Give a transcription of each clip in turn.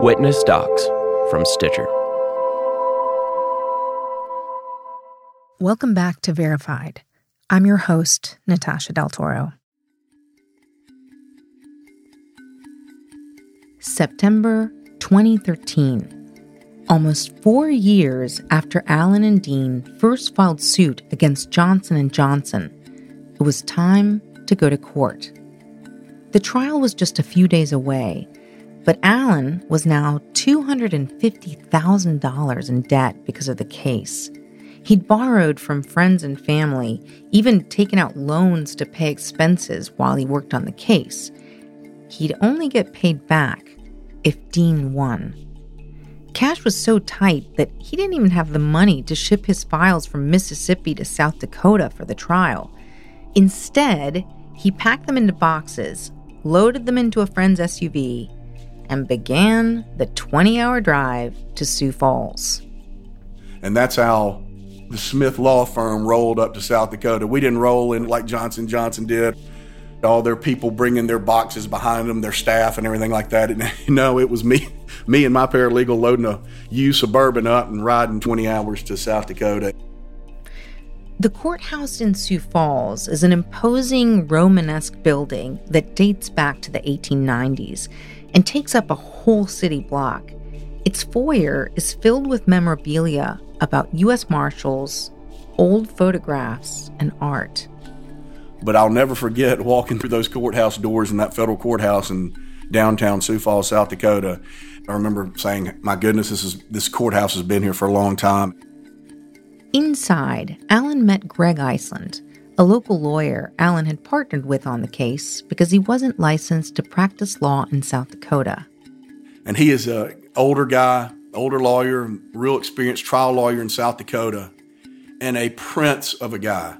Witness Docs from Stitcher. Welcome back to Verified. I'm your host, Natasha Del Toro. September 2013. Almost 4 years after Allen and Deane first filed suit against Johnson & Johnson, it was time to go to court. The trial was just a few days away, but Allen was now $250,000 in debt because of the case. He'd borrowed from friends and family, even taken out loans to pay expenses while he worked on the case. He'd only get paid back if Deane won. Cash was so tight that he didn't even have the money to ship his files from Mississippi to South Dakota for the trial. Instead, he packed them into boxes, loaded them into a friend's SUV, and began the 20 hour drive to Sioux Falls. And that's how the Smith Law Firm rolled up to South Dakota. We didn't roll in like Johnson Johnson did. All their people bringing their boxes behind them, their staff and everything like that. And you know, it was me, me and my paralegal loading a U Suburban up and riding 20 hours to South Dakota. The courthouse in Sioux Falls is an imposing Romanesque building that dates back to the 1890s and takes up a whole city block. Its foyer is filled with memorabilia about U.S. Marshals, old photographs, and art. But I'll never forget walking through those courthouse doors in that federal courthouse in downtown Sioux Falls, South Dakota. I remember saying, "My goodness, this is this courthouse has been here for a long time." Inside, Allen met Greg Eiesland, a local lawyer Allen had partnered with on the case because he wasn't licensed to practice law in South Dakota. And he is an older guy, older lawyer, real experienced trial lawyer in South Dakota, and a prince of a guy.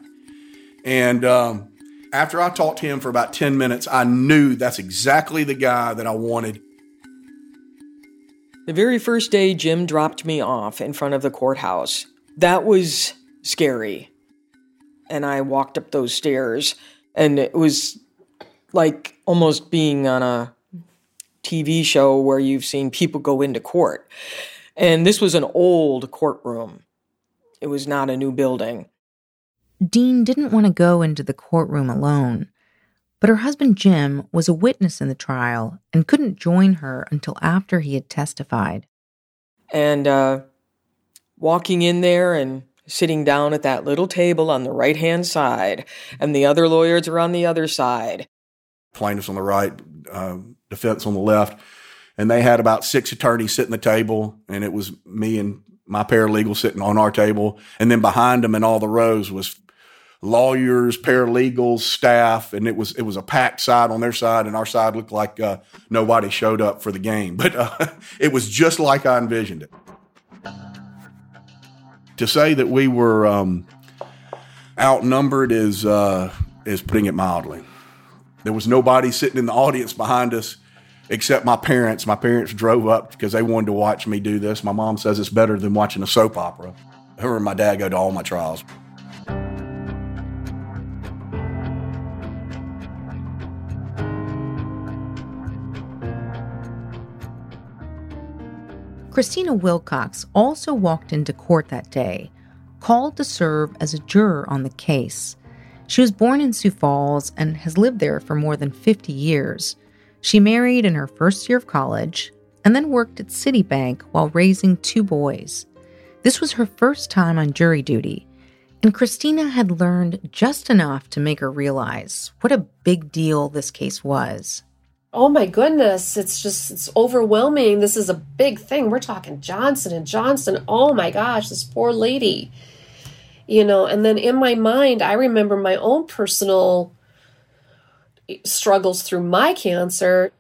And um, after I talked to him for about 10 minutes, I knew that's exactly the guy that I wanted. The very first day Jim dropped me off in front of the courthouse, that was scary. And I walked up those stairs, and it was like almost being on a TV show where you've seen people go into court. And this was an old courtroom, it was not a new building. Deane didn't want to go into the courtroom alone, but her husband Jim was a witness in the trial and couldn't join her until after he had testified. And uh, walking in there and sitting down at that little table on the right hand side, and the other lawyers are on the other side. Plaintiffs on the right, uh, defense on the left. And they had about six attorneys sitting the table, and it was me and my paralegal sitting on our table. And then behind them in all the rows was lawyers, paralegals, staff, and it was it was a packed side on their side, and our side looked like uh, nobody showed up for the game. But uh, it was just like I envisioned it to say that we were um, outnumbered is uh, is putting it mildly. There was nobody sitting in the audience behind us except my parents. My parents drove up because they wanted to watch me do this. My mom says it's better than watching a soap opera. Her and my dad go to all my trials. Christina Wilcox also walked into court that day, called to serve as a juror on the case. She was born in Sioux Falls and has lived there for more than 50 years. She married in her first year of college and then worked at Citibank while raising two boys. This was her first time on jury duty, and Christina had learned just enough to make her realize what a big deal this case was. Oh my goodness, it's just it's overwhelming. This is a big thing. We're talking Johnson and Johnson. Oh my gosh, this poor lady. You know, and then in my mind, I remember my own personal struggles through my cancer.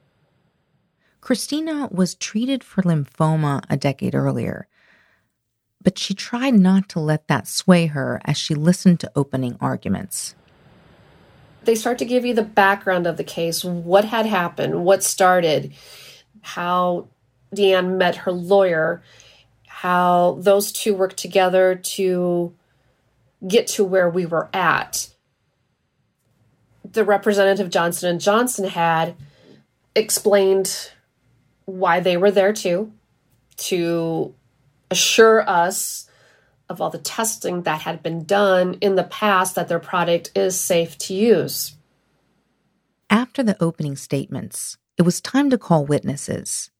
Christina was treated for lymphoma a decade earlier, but she tried not to let that sway her as she listened to opening arguments. They start to give you the background of the case, what had happened, what started, how Deane met her lawyer, how those two worked together to get to where we were at. The representative Johnson and Johnson had explained why they were there too, to assure us of all the testing that had been done in the past that their product is safe to use. After the opening statements, it was time to call witnesses.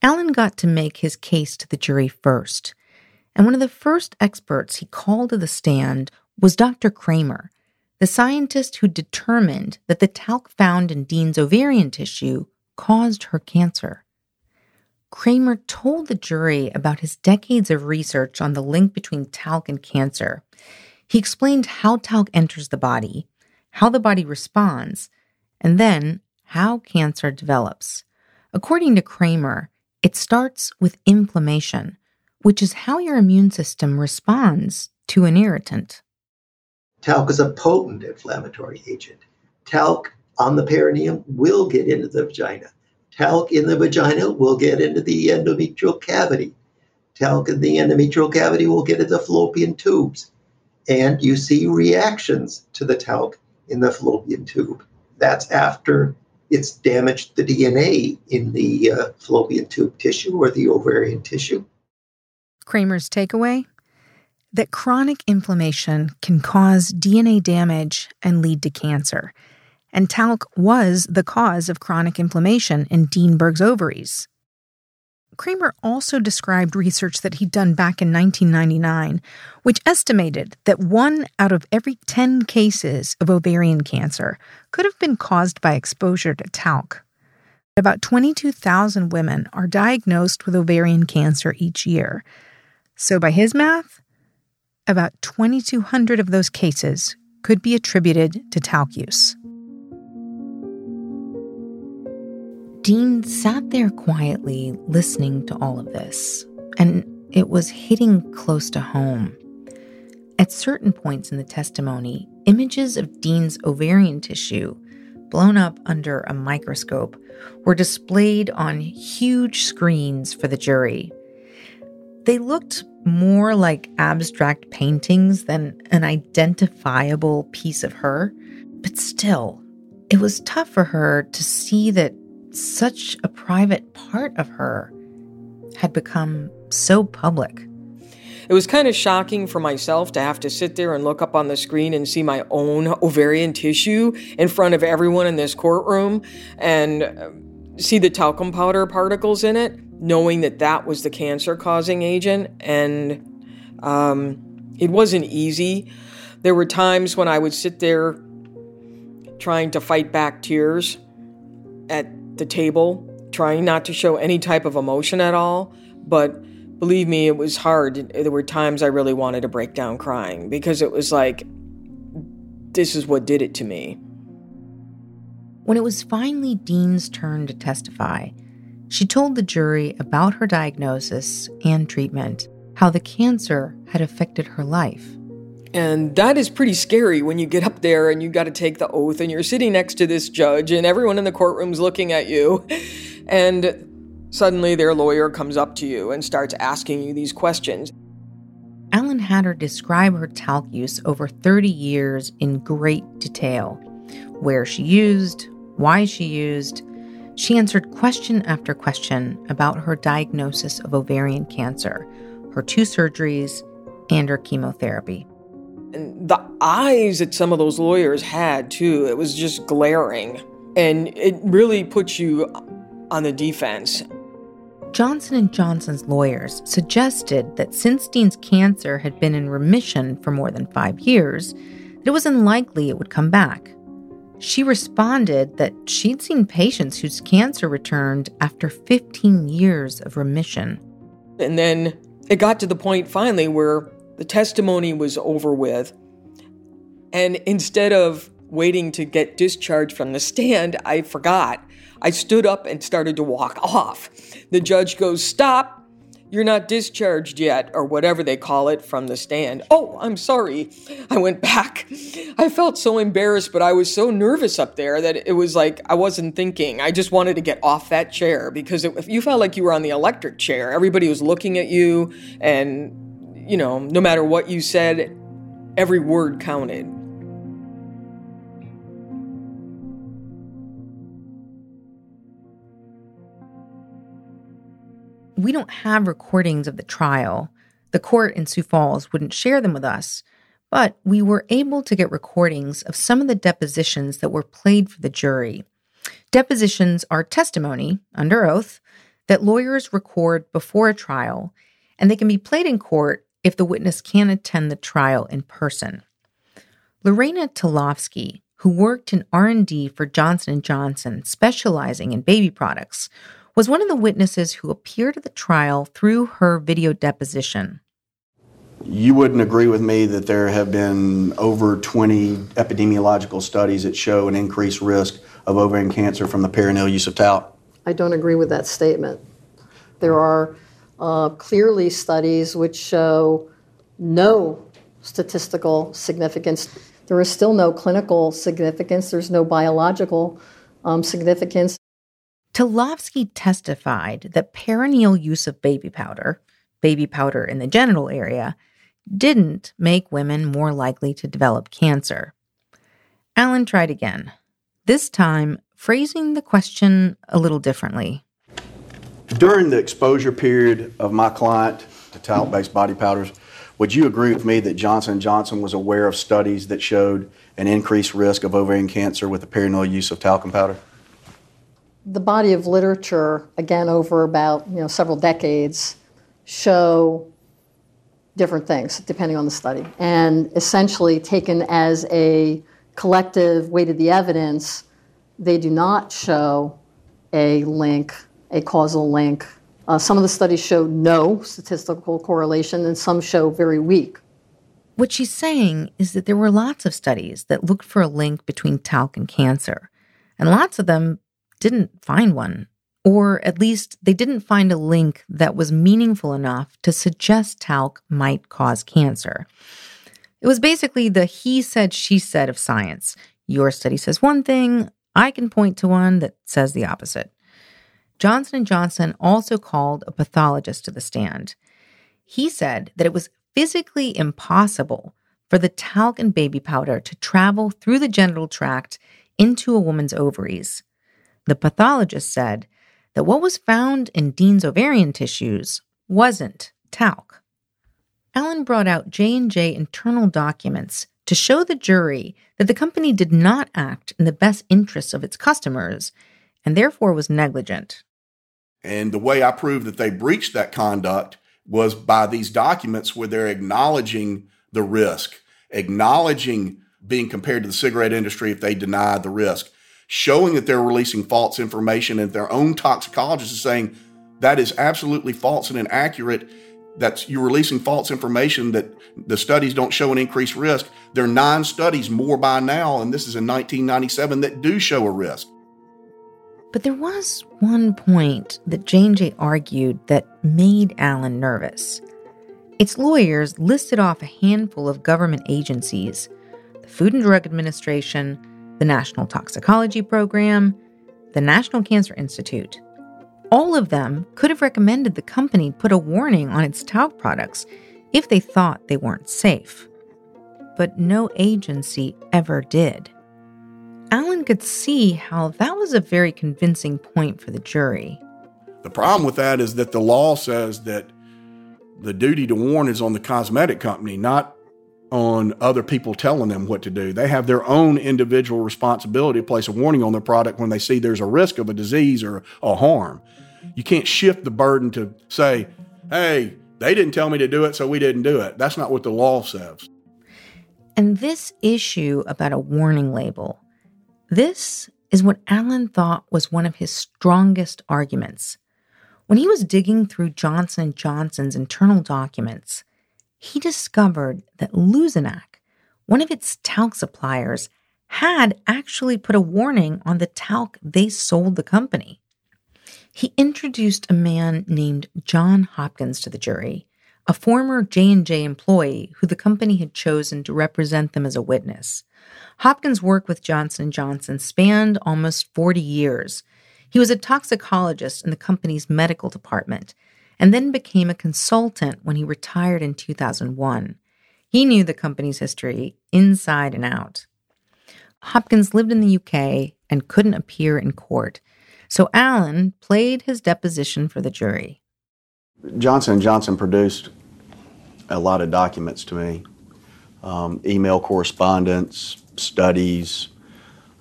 Allen got to make his case to the jury first, and one of the first experts he called to the stand was Dr. Cramer, the scientist who determined that the talc found in Deane's ovarian tissue caused her cancer. Cramer told the jury about his decades of research on the link between talc and cancer. He explained how talc enters the body, how the body responds, and then how cancer develops. According to Cramer, it starts with inflammation, which is how your immune system responds to an irritant. Talc is a potent inflammatory agent. Talc on the perineum will get into the vagina Talc in the vagina will get into the endometrial cavity. Talc in the endometrial cavity will get into the fallopian tubes. And you see reactions to the talc in the fallopian tube. That's after it's damaged the DNA in the uh, fallopian tube tissue or the ovarian tissue. Cramer's takeaway? That chronic inflammation can cause DNA damage and lead to cancer and talc was the cause of chronic inflammation in Deane Berg's ovaries. Cramer also described research that he'd done back in 1999, which estimated that one out of every 10 cases of ovarian cancer could have been caused by exposure to talc. About 22,000 women are diagnosed with ovarian cancer each year. So, by his math, about 2,200 of those cases could be attributed to talc use. Deane sat there quietly listening to all of this, and it was hitting close to home. At certain points in the testimony, images of Deane's ovarian tissue, blown up under a microscope, were displayed on huge screens for the jury. They looked more like abstract paintings than an identifiable piece of her, but still, it was tough for her to see that such a private part of her had become so public. It was kind of shocking for myself to have to sit there and look up on the screen and see my own ovarian tissue in front of everyone in this courtroom and uh, see the talcum powder particles in it, knowing that that was the cancer causing agent. And um, it wasn't easy. There were times when I would sit there trying to fight back tears at the table, trying not to show any type of emotion at all. But believe me, it was hard. There were times I really wanted to break down crying because it was like, this is what did it to me. When it was finally Deane's turn to testify, she told the jury about her diagnosis and treatment, how the cancer had affected her life. And that is pretty scary when you get up there and you got to take the oath and you're sitting next to this judge and everyone in the courtroom's looking at you. And suddenly their lawyer comes up to you and starts asking you these questions. Allen had her describe her talc use over 30 years in great detail where she used, why she used. She answered question after question about her diagnosis of ovarian cancer, her two surgeries, and her chemotherapy. And the eyes that some of those lawyers had, too, it was just glaring. And it really puts you on the defense. Johnson & Johnson's lawyers suggested that since Deane's cancer had been in remission for more than 5 years, it was unlikely it would come back. She responded that she'd seen patients whose cancer returned after 15 years of remission. And then it got to the point finally where the testimony was over with. And instead of waiting to get discharged from the stand, I forgot. I stood up and started to walk off. The judge goes, Stop! You're not discharged yet, or whatever they call it from the stand. Oh, I'm sorry. I went back. I felt so embarrassed, but I was so nervous up there that it was like I wasn't thinking. I just wanted to get off that chair because it, you felt like you were on the electric chair. Everybody was looking at you, and you know, no matter what you said, every word counted. We don't have recordings of the trial. The court in Sioux Falls wouldn't share them with us, but we were able to get recordings of some of the depositions that were played for the jury. Depositions are testimony, under oath, that lawyers record before a trial, and they can be played in court if the witness can't attend the trial in person. Lorena Telofski, who worked in R&D for Johnson & Johnson, specializing in baby products, was one of the witnesses who appeared at the trial through her video deposition. You wouldn't agree with me that there have been over 20 epidemiological studies that show an increased risk of ovarian cancer from the perineal use of talc? I don't agree with that statement. There are uh, clearly studies which show no statistical significance. There is still no clinical significance, there's no biological um, significance. Telofski testified that perineal use of baby powder, baby powder in the genital area, didn't make women more likely to develop cancer. Allen tried again, this time phrasing the question a little differently. During the exposure period of my client to talc-based body powders, would you agree with me that Johnson & Johnson was aware of studies that showed an increased risk of ovarian cancer with the perineal use of talcum powder? The body of literature, again over about you know several decades, show different things depending on the study. And essentially, taken as a collective weight of the evidence, they do not show a link, a causal link. Uh, some of the studies show no statistical correlation, and some show very weak. What she's saying is that there were lots of studies that looked for a link between talc and cancer, and lots of them didn't find one or at least they didn't find a link that was meaningful enough to suggest talc might cause cancer. It was basically the he said, she said of science. Your study says one thing, I can point to one that says the opposite. Johnson & Johnson also called a pathologist to the stand. He said that it was physically impossible for the talc and baby powder to travel through the genital tract into a woman's ovaries. The pathologist said that what was found in Deane's ovarian tissues wasn't talc. Allen brought out J&J internal documents to show the jury that the company did not act in the best interests of its customers and therefore was negligent. And the way I proved that they breached that conduct was by these documents where they're acknowledging the risk, acknowledging being compared to the cigarette industry if they deny the risk, showing that they're releasing false information and their own toxicologist is saying that is absolutely false and inaccurate that's you're releasing false information that the studies don't show an increased risk. There are nine studies more by now and this is in 1997 that do show a risk but there was one point that J&J argued that made Allen nervous. Its lawyers listed off a handful of government agencies the Food and Drug Administration, the National Toxicology Program, the National Cancer Institute. All of them could have recommended the company put a warning on its talc products if they thought they weren't safe. But no agency ever did. Allen could see how that was a very convincing point for the jury. The problem with that is that the law says that the duty to warn is on the cosmetic company, not on other people telling them what to do. They have their own individual responsibility to place a warning on their product when they see there's a risk of a disease or a harm. You can't shift the burden to say, hey, they didn't tell me to do it, so we didn't do it. That's not what the law says. And this issue about a warning label, this is what Allen thought was one of his strongest arguments. When he was digging through Johnson & Johnson's internal documents, he discovered that Luzenac, one of its talc suppliers, had actually put a warning on the talc they sold the company. He introduced a man named John Hopkins to the jury, a former J&J employee who the company had chosen to represent them as a witness. Hopkins' work with Johnson & Johnson spanned almost 40 years. He was a toxicologist in the company's medical department and then became a consultant when he retired in 2001. He knew the company's history inside and out. Hopkins lived in the UK and couldn't appear in court, so Allen played his deposition for the jury. Johnson & Johnson produced a lot of documents to me. Um, email correspondence, studies,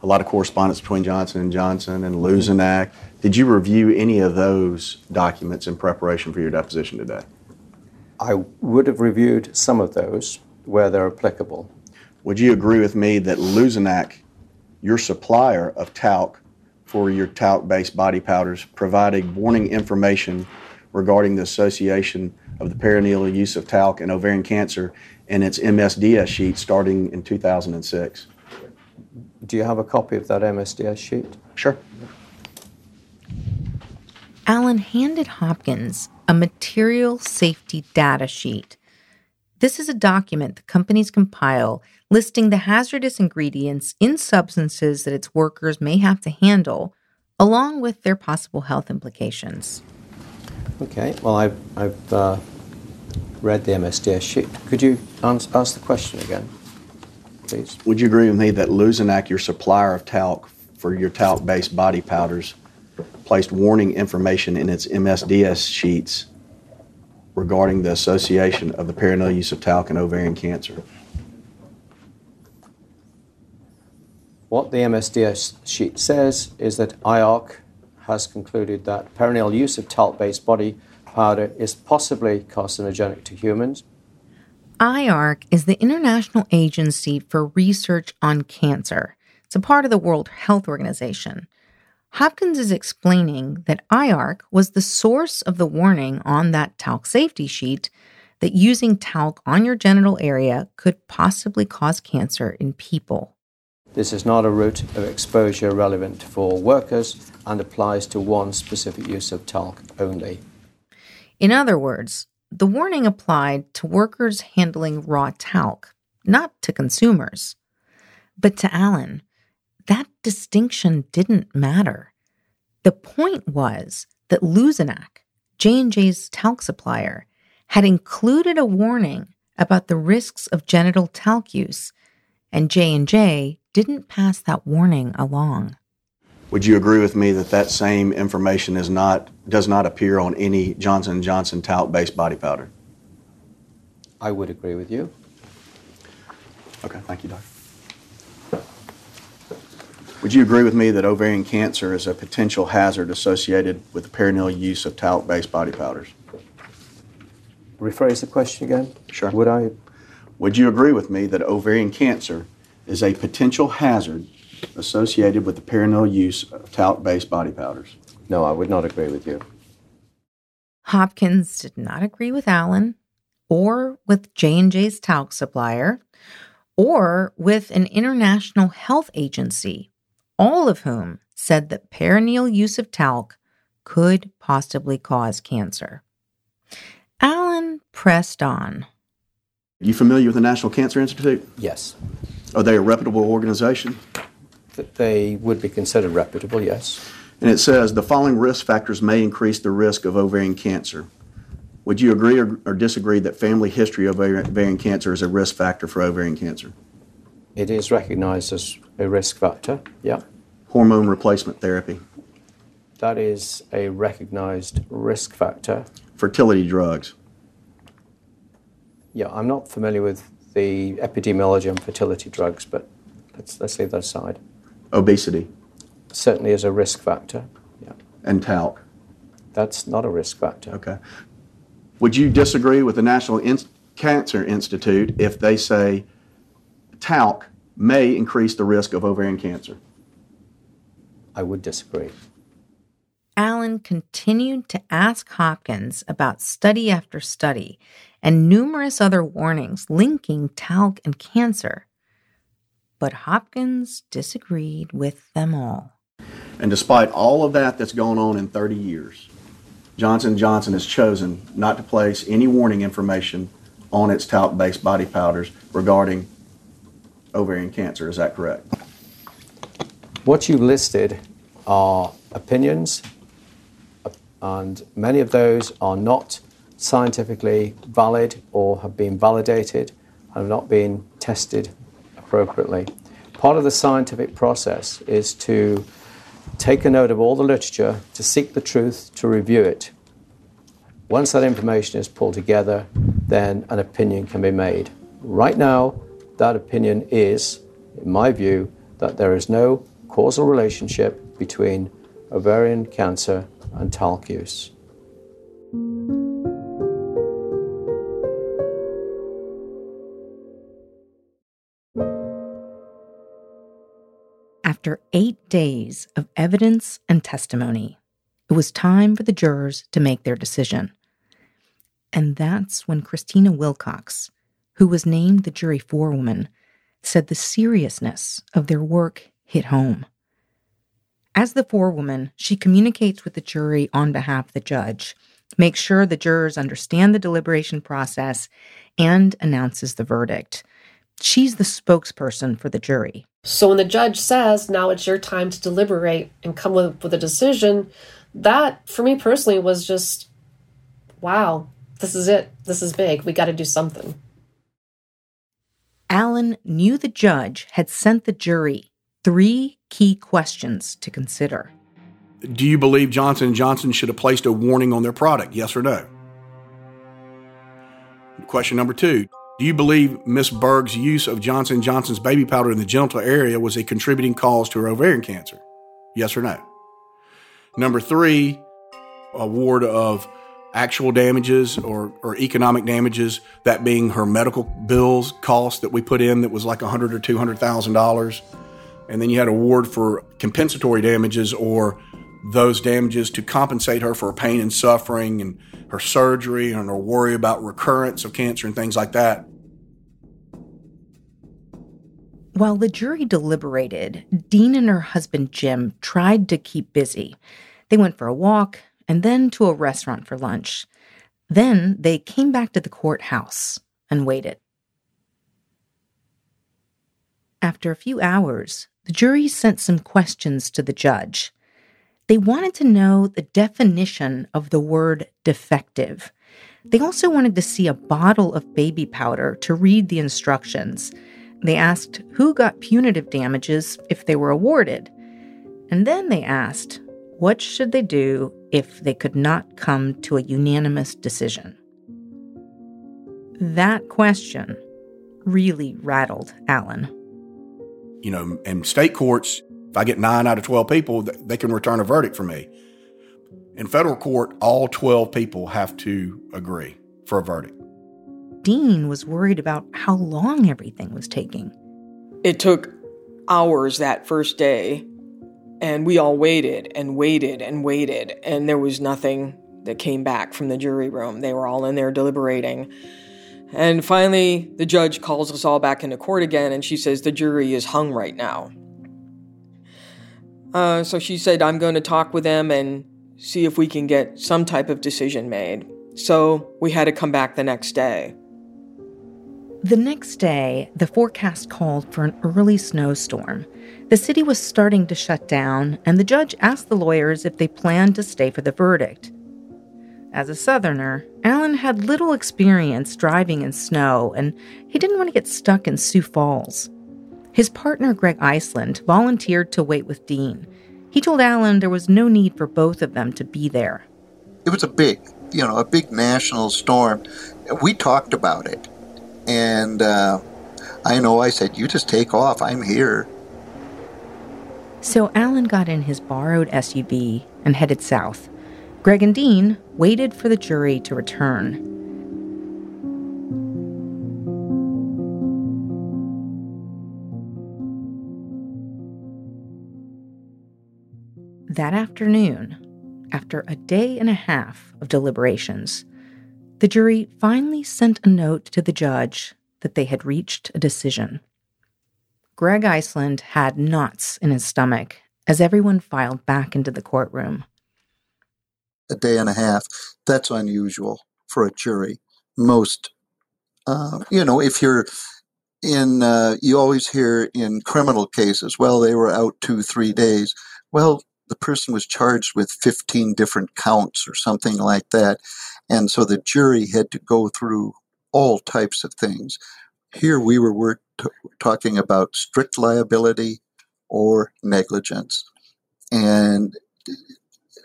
a lot of correspondence between Johnson & Johnson and Luzenac. Did you review any of those documents in preparation for your deposition today? I would have reviewed some of those where they're applicable. Would you agree with me that Luzenac, your supplier of talc for your talc-based body powders, provided warning information regarding the association of the perineal use of talc and ovarian cancer in its MSDS sheet starting in 2006? Do you have a copy of that MSDS sheet? Sure. Allen handed Hopkins a material safety data sheet. This is a document the companies compile listing the hazardous ingredients in substances that its workers may have to handle, along with their possible health implications. Okay, well, I've, I've uh, read the MSDS sheet. Could you ans- ask the question again, please? Would you agree with me that Luzenac, your supplier of talc for your talc-based body powders, placed warning information in its MSDS sheets regarding the association of the perineal use of talc and ovarian cancer? What the MSDS sheet says is that IARC has concluded that perineal use of talc-based body powder is possibly carcinogenic to humans. IARC is the International Agency for Research on Cancer. It's a part of the World Health Organization. Hopkins is explaining that IARC was the source of the warning on that talc safety sheet that using talc on your genital area could possibly cause cancer in people. This is not a route of exposure relevant for workers and applies to one specific use of talc only. In other words, the warning applied to workers handling raw talc, not to consumers. But to Allen, that distinction didn't matter. The point was that Luzenac, J&J's talc supplier, had included a warning about the risks of genital talc use, and J&J didn't pass that warning along. Would you agree with me that that same information is not does not appear on any Johnson Johnson talc-based body powder? I would agree with you. Okay, thank you, Doctor. Would you agree with me that ovarian cancer is a potential hazard associated with the perineal use of talc-based body powders? Rephrase the question again. Sure. Would I? Would you agree with me that ovarian cancer is a potential hazard associated with the perineal use of talc-based body powders? No, I would not agree with you. Hopkins did not agree with Allen or with J&J's talc supplier or with an international health agency, all of whom said that perineal use of talc could possibly cause cancer. Allen pressed on. You familiar with the National Cancer Institute? Yes. Are they a reputable organization? That they would be considered reputable, yes. And it says the following risk factors may increase the risk of ovarian cancer. Would you agree or, or disagree that family history of ovarian cancer is a risk factor for ovarian cancer? It is recognized as a risk factor, yeah. Hormone replacement therapy, That is a recognized risk factor. fertility drugs, Yeah, I'm not familiar with the epidemiology on fertility drugs, but let's, let's leave that aside. Obesity, Certainly is a risk factor, yeah. and talc. That's not a risk factor. Okay. Would you disagree with the National In- Cancer Institute if they say talc may increase the risk of ovarian cancer? I would disagree. Allen continued to ask Hopkins about study after study and numerous other warnings linking talc and cancer. But Hopkins disagreed with them all. And despite all of that that's gone on in 30 years, Johnson & Johnson has chosen not to place any warning information on its talc-based body powders regarding ovarian cancer. Is that correct? What you've listed are opinions, and many of those are not scientifically valid or have been validated and have not been tested appropriately. Part of the scientific process is to take a note of all the literature, to seek the truth, to review it. Once that information is pulled together, then an opinion can be made. Right now, that opinion is, in my view, that there is no causal relationship between ovarian cancer and talc use. After eight days of evidence and testimony, it was time for the jurors to make their decision. And that's when Christina Wilcox, who was named the jury forewoman, said the seriousness of their work hit home. As the forewoman, she communicates with the jury on behalf of the judge, makes sure the jurors understand the deliberation process, and announces the verdict. She's the spokesperson for the jury. So when the judge says, now it's your time to deliberate and come with, with a decision, that for me personally was just, wow, this is it. This is big. We got to do something. Allen knew the judge had sent the jury three key questions to consider. Do you believe Johnson & Johnson should have placed a warning on their product? Yes or no? Question number 2. Do you believe Miss Berg's use of Johnson Johnson's baby powder in the genital area was a contributing cause to her ovarian cancer? Yes or no? Number 3, award of actual damages or, or economic damages, that being her medical bills cost that we put in that was like a hundred or two hundred thousand dollars. And then you had award for compensatory damages or those damages to compensate her for her pain and suffering and her surgery and her worry about recurrence of cancer and things like that. While the jury deliberated, Deane and her husband Jim tried to keep busy. They went for a walk and then to a restaurant for lunch. Then they came back to the courthouse and waited. After a few hours, the jury sent some questions to the judge. They wanted to know the definition of the word defective. They also wanted to see a bottle of baby powder to read the instructions. They asked who got punitive damages if they were awarded. And then they asked what should they do if they could not come to a unanimous decision? That question really rattled Allen. You know, in state courts, if I get nine out of 12 people, they can return a verdict for me. In federal court, all 12 people have to agree for a verdict. Deane was worried about how long everything was taking. It took hours that first day, and we all waited and waited and waited, and there was nothing that came back from the jury room. They were all in there deliberating. And finally, the judge calls us all back into court again, and she says the jury is hung right now. Uh, so she said, I'm going to talk with them and see if we can get some type of decision made. So we had to come back the next day. The next day, the forecast called for an early snowstorm. The city was starting to shut down, and the judge asked the lawyers if they planned to stay for the verdict. As a Southerner, Allen had little experience driving in snow, and he didn't want to get stuck in Sioux Falls. His partner, Greg Eiesland, volunteered to wait with Deane. He told Allen there was no need for both of them to be there. It was a big, you know, a big national storm. We talked about it. And uh, I know I said, You just take off. I'm here. So Allen got in his borrowed SUV and headed south. Greg and Deane waited for the jury to return. That afternoon, after a day and a half of deliberations, the jury finally sent a note to the judge that they had reached a decision. Greg Eiesland had knots in his stomach as everyone filed back into the courtroom. A day and a half, that's unusual for a jury. Most, uh, you know, if you're in, uh, you always hear in criminal cases, well, they were out two, three days. Well, the person was charged with 15 different counts or something like that. And so the jury had to go through all types of things. Here we were work, t- talking about strict liability or negligence. And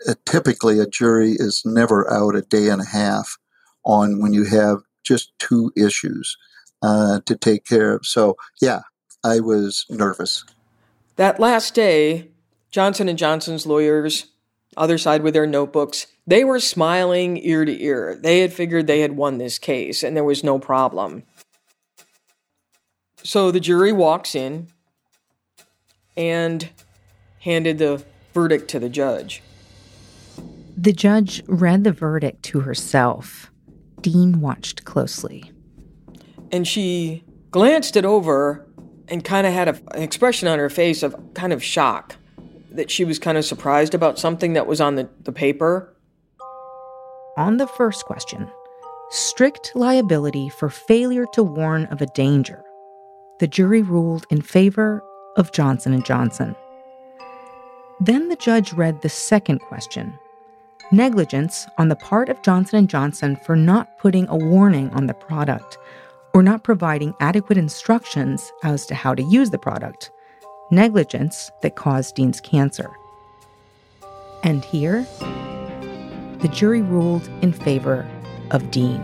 uh, typically a jury is never out a day and a half on when you have just two issues uh, to take care of. So yeah, I was nervous. That last day, Johnson and Johnson's lawyers, other side with their notebooks, they were smiling ear to ear. They had figured they had won this case and there was no problem. So the jury walks in and handed the verdict to the judge. The judge read the verdict to herself. Deane watched closely. And she glanced it over and kind of had a, an expression on her face of kind of shock that she was kind of surprised about something that was on the, the paper. On the first question, strict liability for failure to warn of a danger, the jury ruled in favor of Johnson & Johnson. Then the judge read the second question, negligence on the part of Johnson & Johnson for not putting a warning on the product or not providing adequate instructions as to how to use the product, negligence that caused Deane's cancer. And here, the jury ruled in favor of Deane.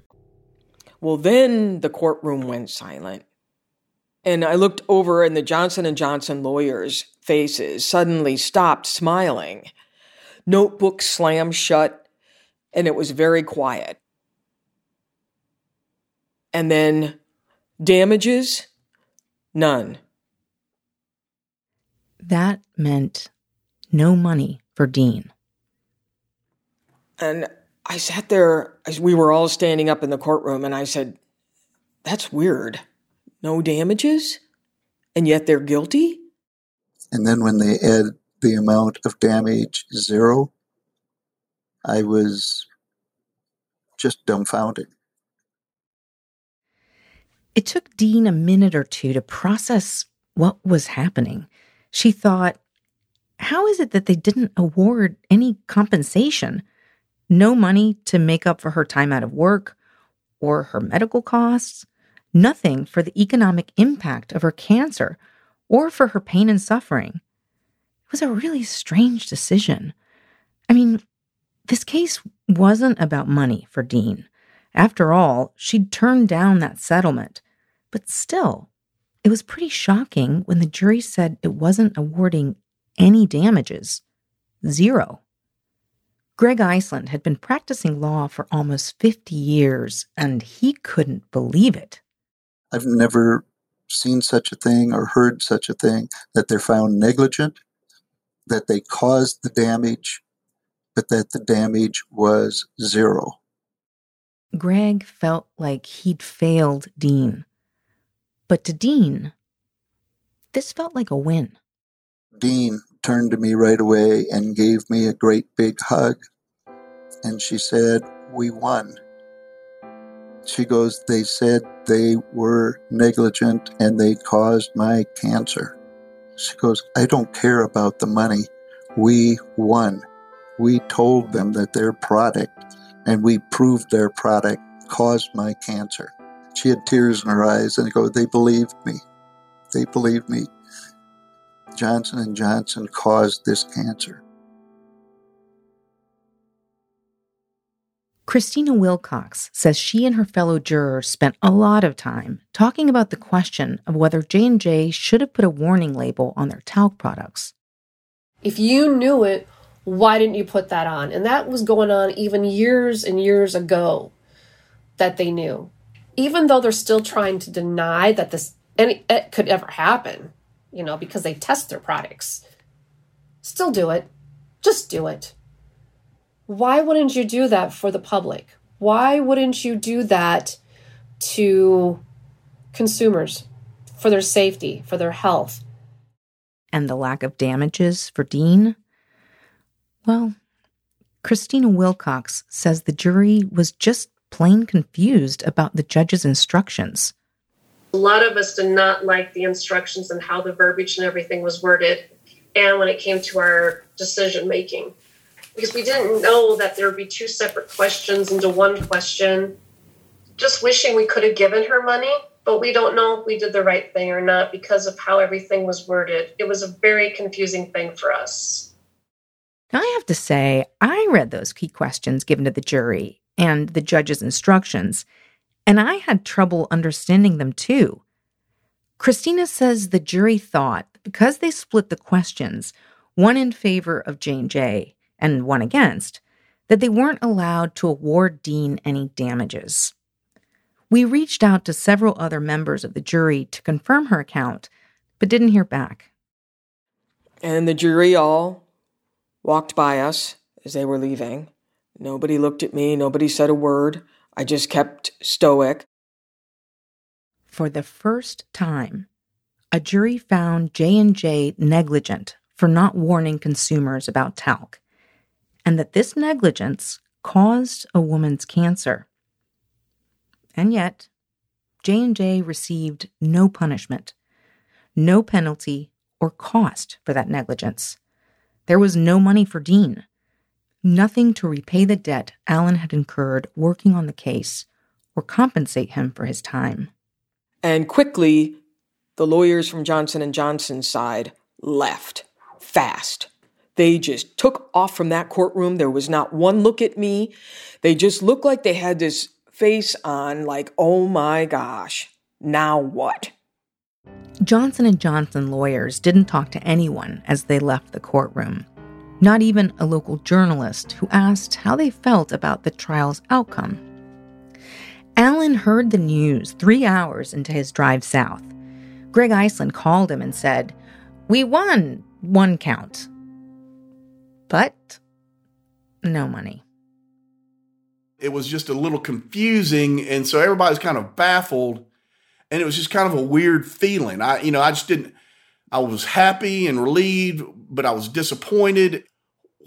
Well, then the courtroom went silent. And I looked over and the Johnson and Johnson lawyers' faces suddenly stopped smiling. Notebooks slammed shut and it was very quiet. And then damages? None. That meant no money for Deane. And I sat there as we were all standing up in the courtroom and I said, That's weird. No damages? And yet they're guilty? And then when they add the amount of damage zero, I was just dumbfounded. It took Deane a minute or two to process what was happening. She thought, how is it that they didn't award any compensation? No money to make up for her time out of work or her medical costs, nothing for the economic impact of her cancer or for her pain and suffering. It was a really strange decision. I mean, this case wasn't about money for Deane. After all, she'd turned down that settlement. But still, it was pretty shocking when the jury said it wasn't awarding any damages. Zero. Greg Eiesland had been practicing law for almost 50 years, and he couldn't believe it. I've never seen such a thing or heard such a thing that they're found negligent, that they caused the damage, but that the damage was zero. Greg felt like he'd failed Deane. But to Deane, this felt like a win. Deane turned to me right away and gave me a great big hug. And she said, We won. She goes, They said they were negligent and they caused my cancer. She goes, I don't care about the money. We won. We told them that their product, and we proved their product, caused my cancer. She had tears in her eyes and I go, They believed me. They believed me. Johnson and Johnson caused this cancer. Christina Wilcox says she and her fellow jurors spent a lot of time talking about the question of whether J&J should have put a warning label on their talc products. If you knew it, why didn't you put that on? And that was going on even years and years ago that they knew. Even though they're still trying to deny that this any it could ever happen, you know, because they test their products. Still do it. Just do it. why wouldn't you do that for the public? Why wouldn't you do that to consumers for their safety, for their health? And the lack of damages for Deane? Well, Christina Wilcox says the jury was just plain confused about the judge's instructions. A lot of us did not like the instructions and how the verbiage and everything was worded, and when it came to our decision making. Because we didn't know that there would be two separate questions into one question. Just wishing we could have given her money, but we don't know if we did the right thing or not because of how everything was worded. It was a very confusing thing for us. I have to say, I read those key questions given to the jury and the judge's instructions, and I had trouble understanding them too. Christina says the jury thought because they split the questions, one in favor of J&J and one against, that they weren't allowed to award Deane any damages. We reached out to several other members of the jury to confirm her account, but didn't hear back. And the jury all walked by us as they were leaving. Nobody looked at me, nobody said a word. I just kept stoic. For the first time, a jury found J&J negligent for not warning consumers about talc and that this negligence caused a woman's cancer. And yet, J&J received no punishment, no penalty or cost for that negligence. There was no money for Deane, nothing to repay the debt Allen had incurred working on the case or compensate him for his time. And quickly, the lawyers from Johnson and Johnson's side left fast. They just took off from that courtroom. There was not one look at me. They just looked like they had this face on like, "Oh my gosh. Now what?" Johnson and Johnson lawyers didn't talk to anyone as they left the courtroom. Not even a local journalist who asked how they felt about the trial's outcome. Allen heard the news 3 hours into his drive south. Greg Eiesland called him and said, "We won one count." But no money. It was just a little confusing and so everybody's kind of baffled and it was just kind of a weird feeling. I, you know, I just didn't. I was happy and relieved, but I was disappointed.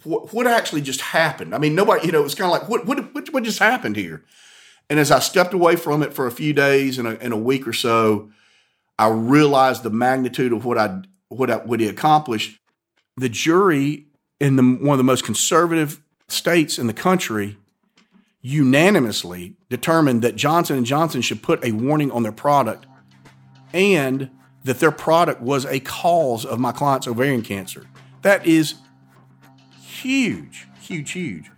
What, actually just happened? I mean, nobody, you know, it was kind of like, what, what, what, what just happened here? And as I stepped away from it for a few days and a, and a week or so, I realized the magnitude of what I what I, what he accomplished. The jury in the one of the most conservative states in the country unanimously determined that Johnson and Johnson should put a warning on their product and that their product was a cause of my client's ovarian cancer. That is huge, huge, huge.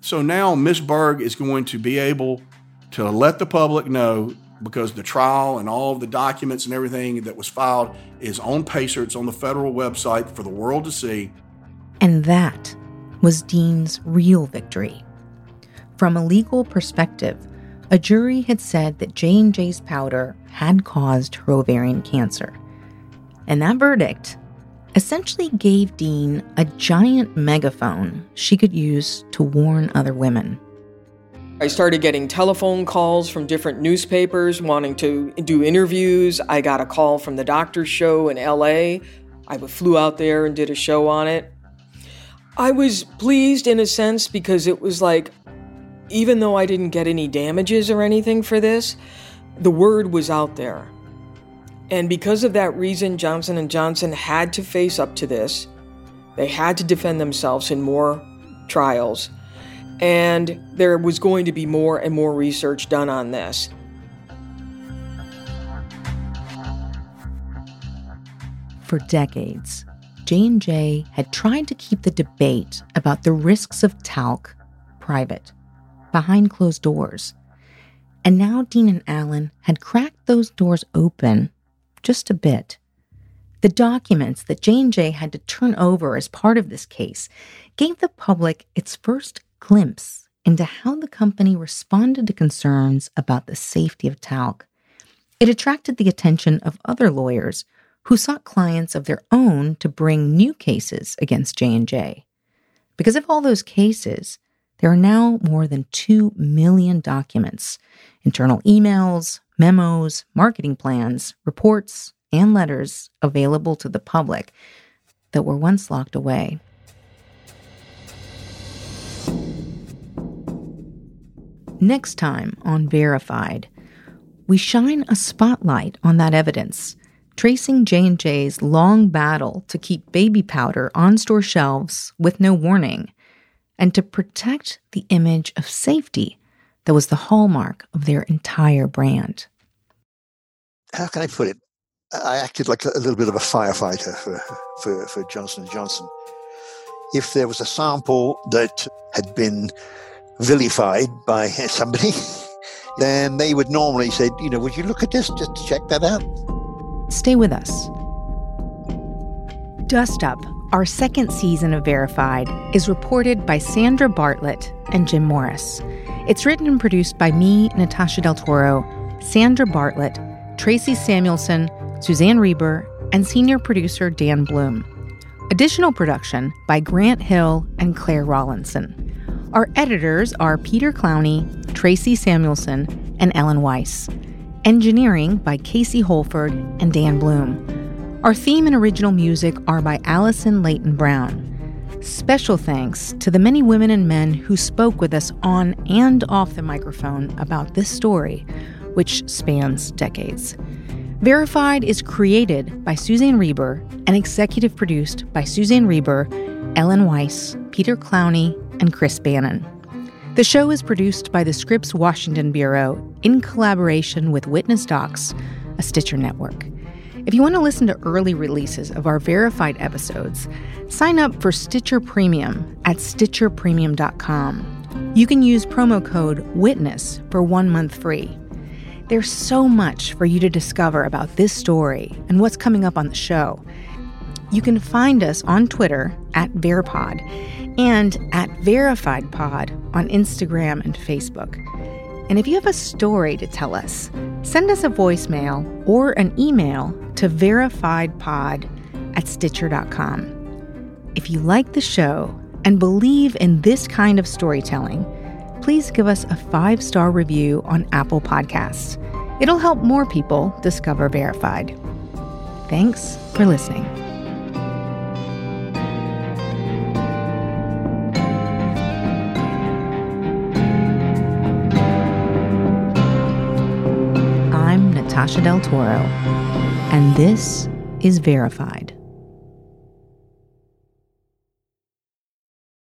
So now Miss Berg is going to be able to let the public know because the trial and all the documents and everything that was filed is on Pacer. It's on the federal website for the world to see. And that was Deane's real victory. From a legal perspective, a jury had said that J&J's powder had caused her ovarian cancer. And that verdict essentially gave Deane a giant megaphone she could use to warn other women. I started getting telephone calls from different newspapers wanting to do interviews. I got a call from the doctor's show in LA. I flew out there and did a show on it. I was pleased in a sense because it was like even though I didn't get any damages or anything for this, the word was out there. And because of that reason, Johnson and Johnson had to face up to this. They had to defend themselves in more trials. And there was going to be more and more research done on this. For decades, J&J had tried to keep the debate about the risks of talc private behind closed doors. And now Deane and Allen had cracked those doors open just a bit. The documents that J&J had to turn over as part of this case gave the public its first glimpse into how the company responded to concerns about the safety of talc. It attracted the attention of other lawyers who sought clients of their own to bring new cases against J&J. Because of all those cases, there are now more than 2 million documents, internal emails, memos, marketing plans, reports, and letters available to the public that were once locked away. Next time on Verified, we shine a spotlight on that evidence, tracing J&J's long battle to keep baby powder on store shelves with no warning and to protect the image of safety that was the hallmark of their entire brand. How can I put it? I acted like a little bit of a firefighter for, for, for Johnson & Johnson. If there was a sample that had been vilified by somebody, then they would normally say, you know, would you look at this just to check that out? Stay with us. Dust Up, our second season of Verified, is reported by Sandra Bartlett and Jim Morris. It's written and produced by me, Natasha Del Toro, Sandra Bartlett, Tracy Samuelson, Suzanne Reber, and senior producer Dan Bloom. Additional production by Grant Hill and Claire Rawlinson. Our editors are Peter Clowney, Tracy Samuelson, and Ellen Weiss. Engineering by Casey Holford and Dan Bloom. Our theme and original music are by Allison Leighton Brown. Special thanks to the many women and men who spoke with us on and off the microphone about this story, which spans decades. Verified is created by Suzanne Reber and executive produced by Suzanne Reber, Ellen Weiss, Peter Clowney, and Chris Bannon. The show is produced by the Scripps Washington Bureau in collaboration with Witness Docs, a Stitcher network. If you want to listen to early releases of our verified episodes, sign up for Stitcher Premium at StitcherPremium.com. You can use promo code WITNESS for one month free. There's so much for you to discover about this story and what's coming up on the show. You can find us on Twitter at Veripod and at VerifiedPod on Instagram and Facebook. And if you have a story to tell us, send us a voicemail or an email to verifiedpod at Stitcher.com. If you like the show and believe in this kind of storytelling, please give us a five star review on Apple Podcasts. It'll help more people discover Verified. Thanks for listening. Natasha Del Toro, and this is Verified.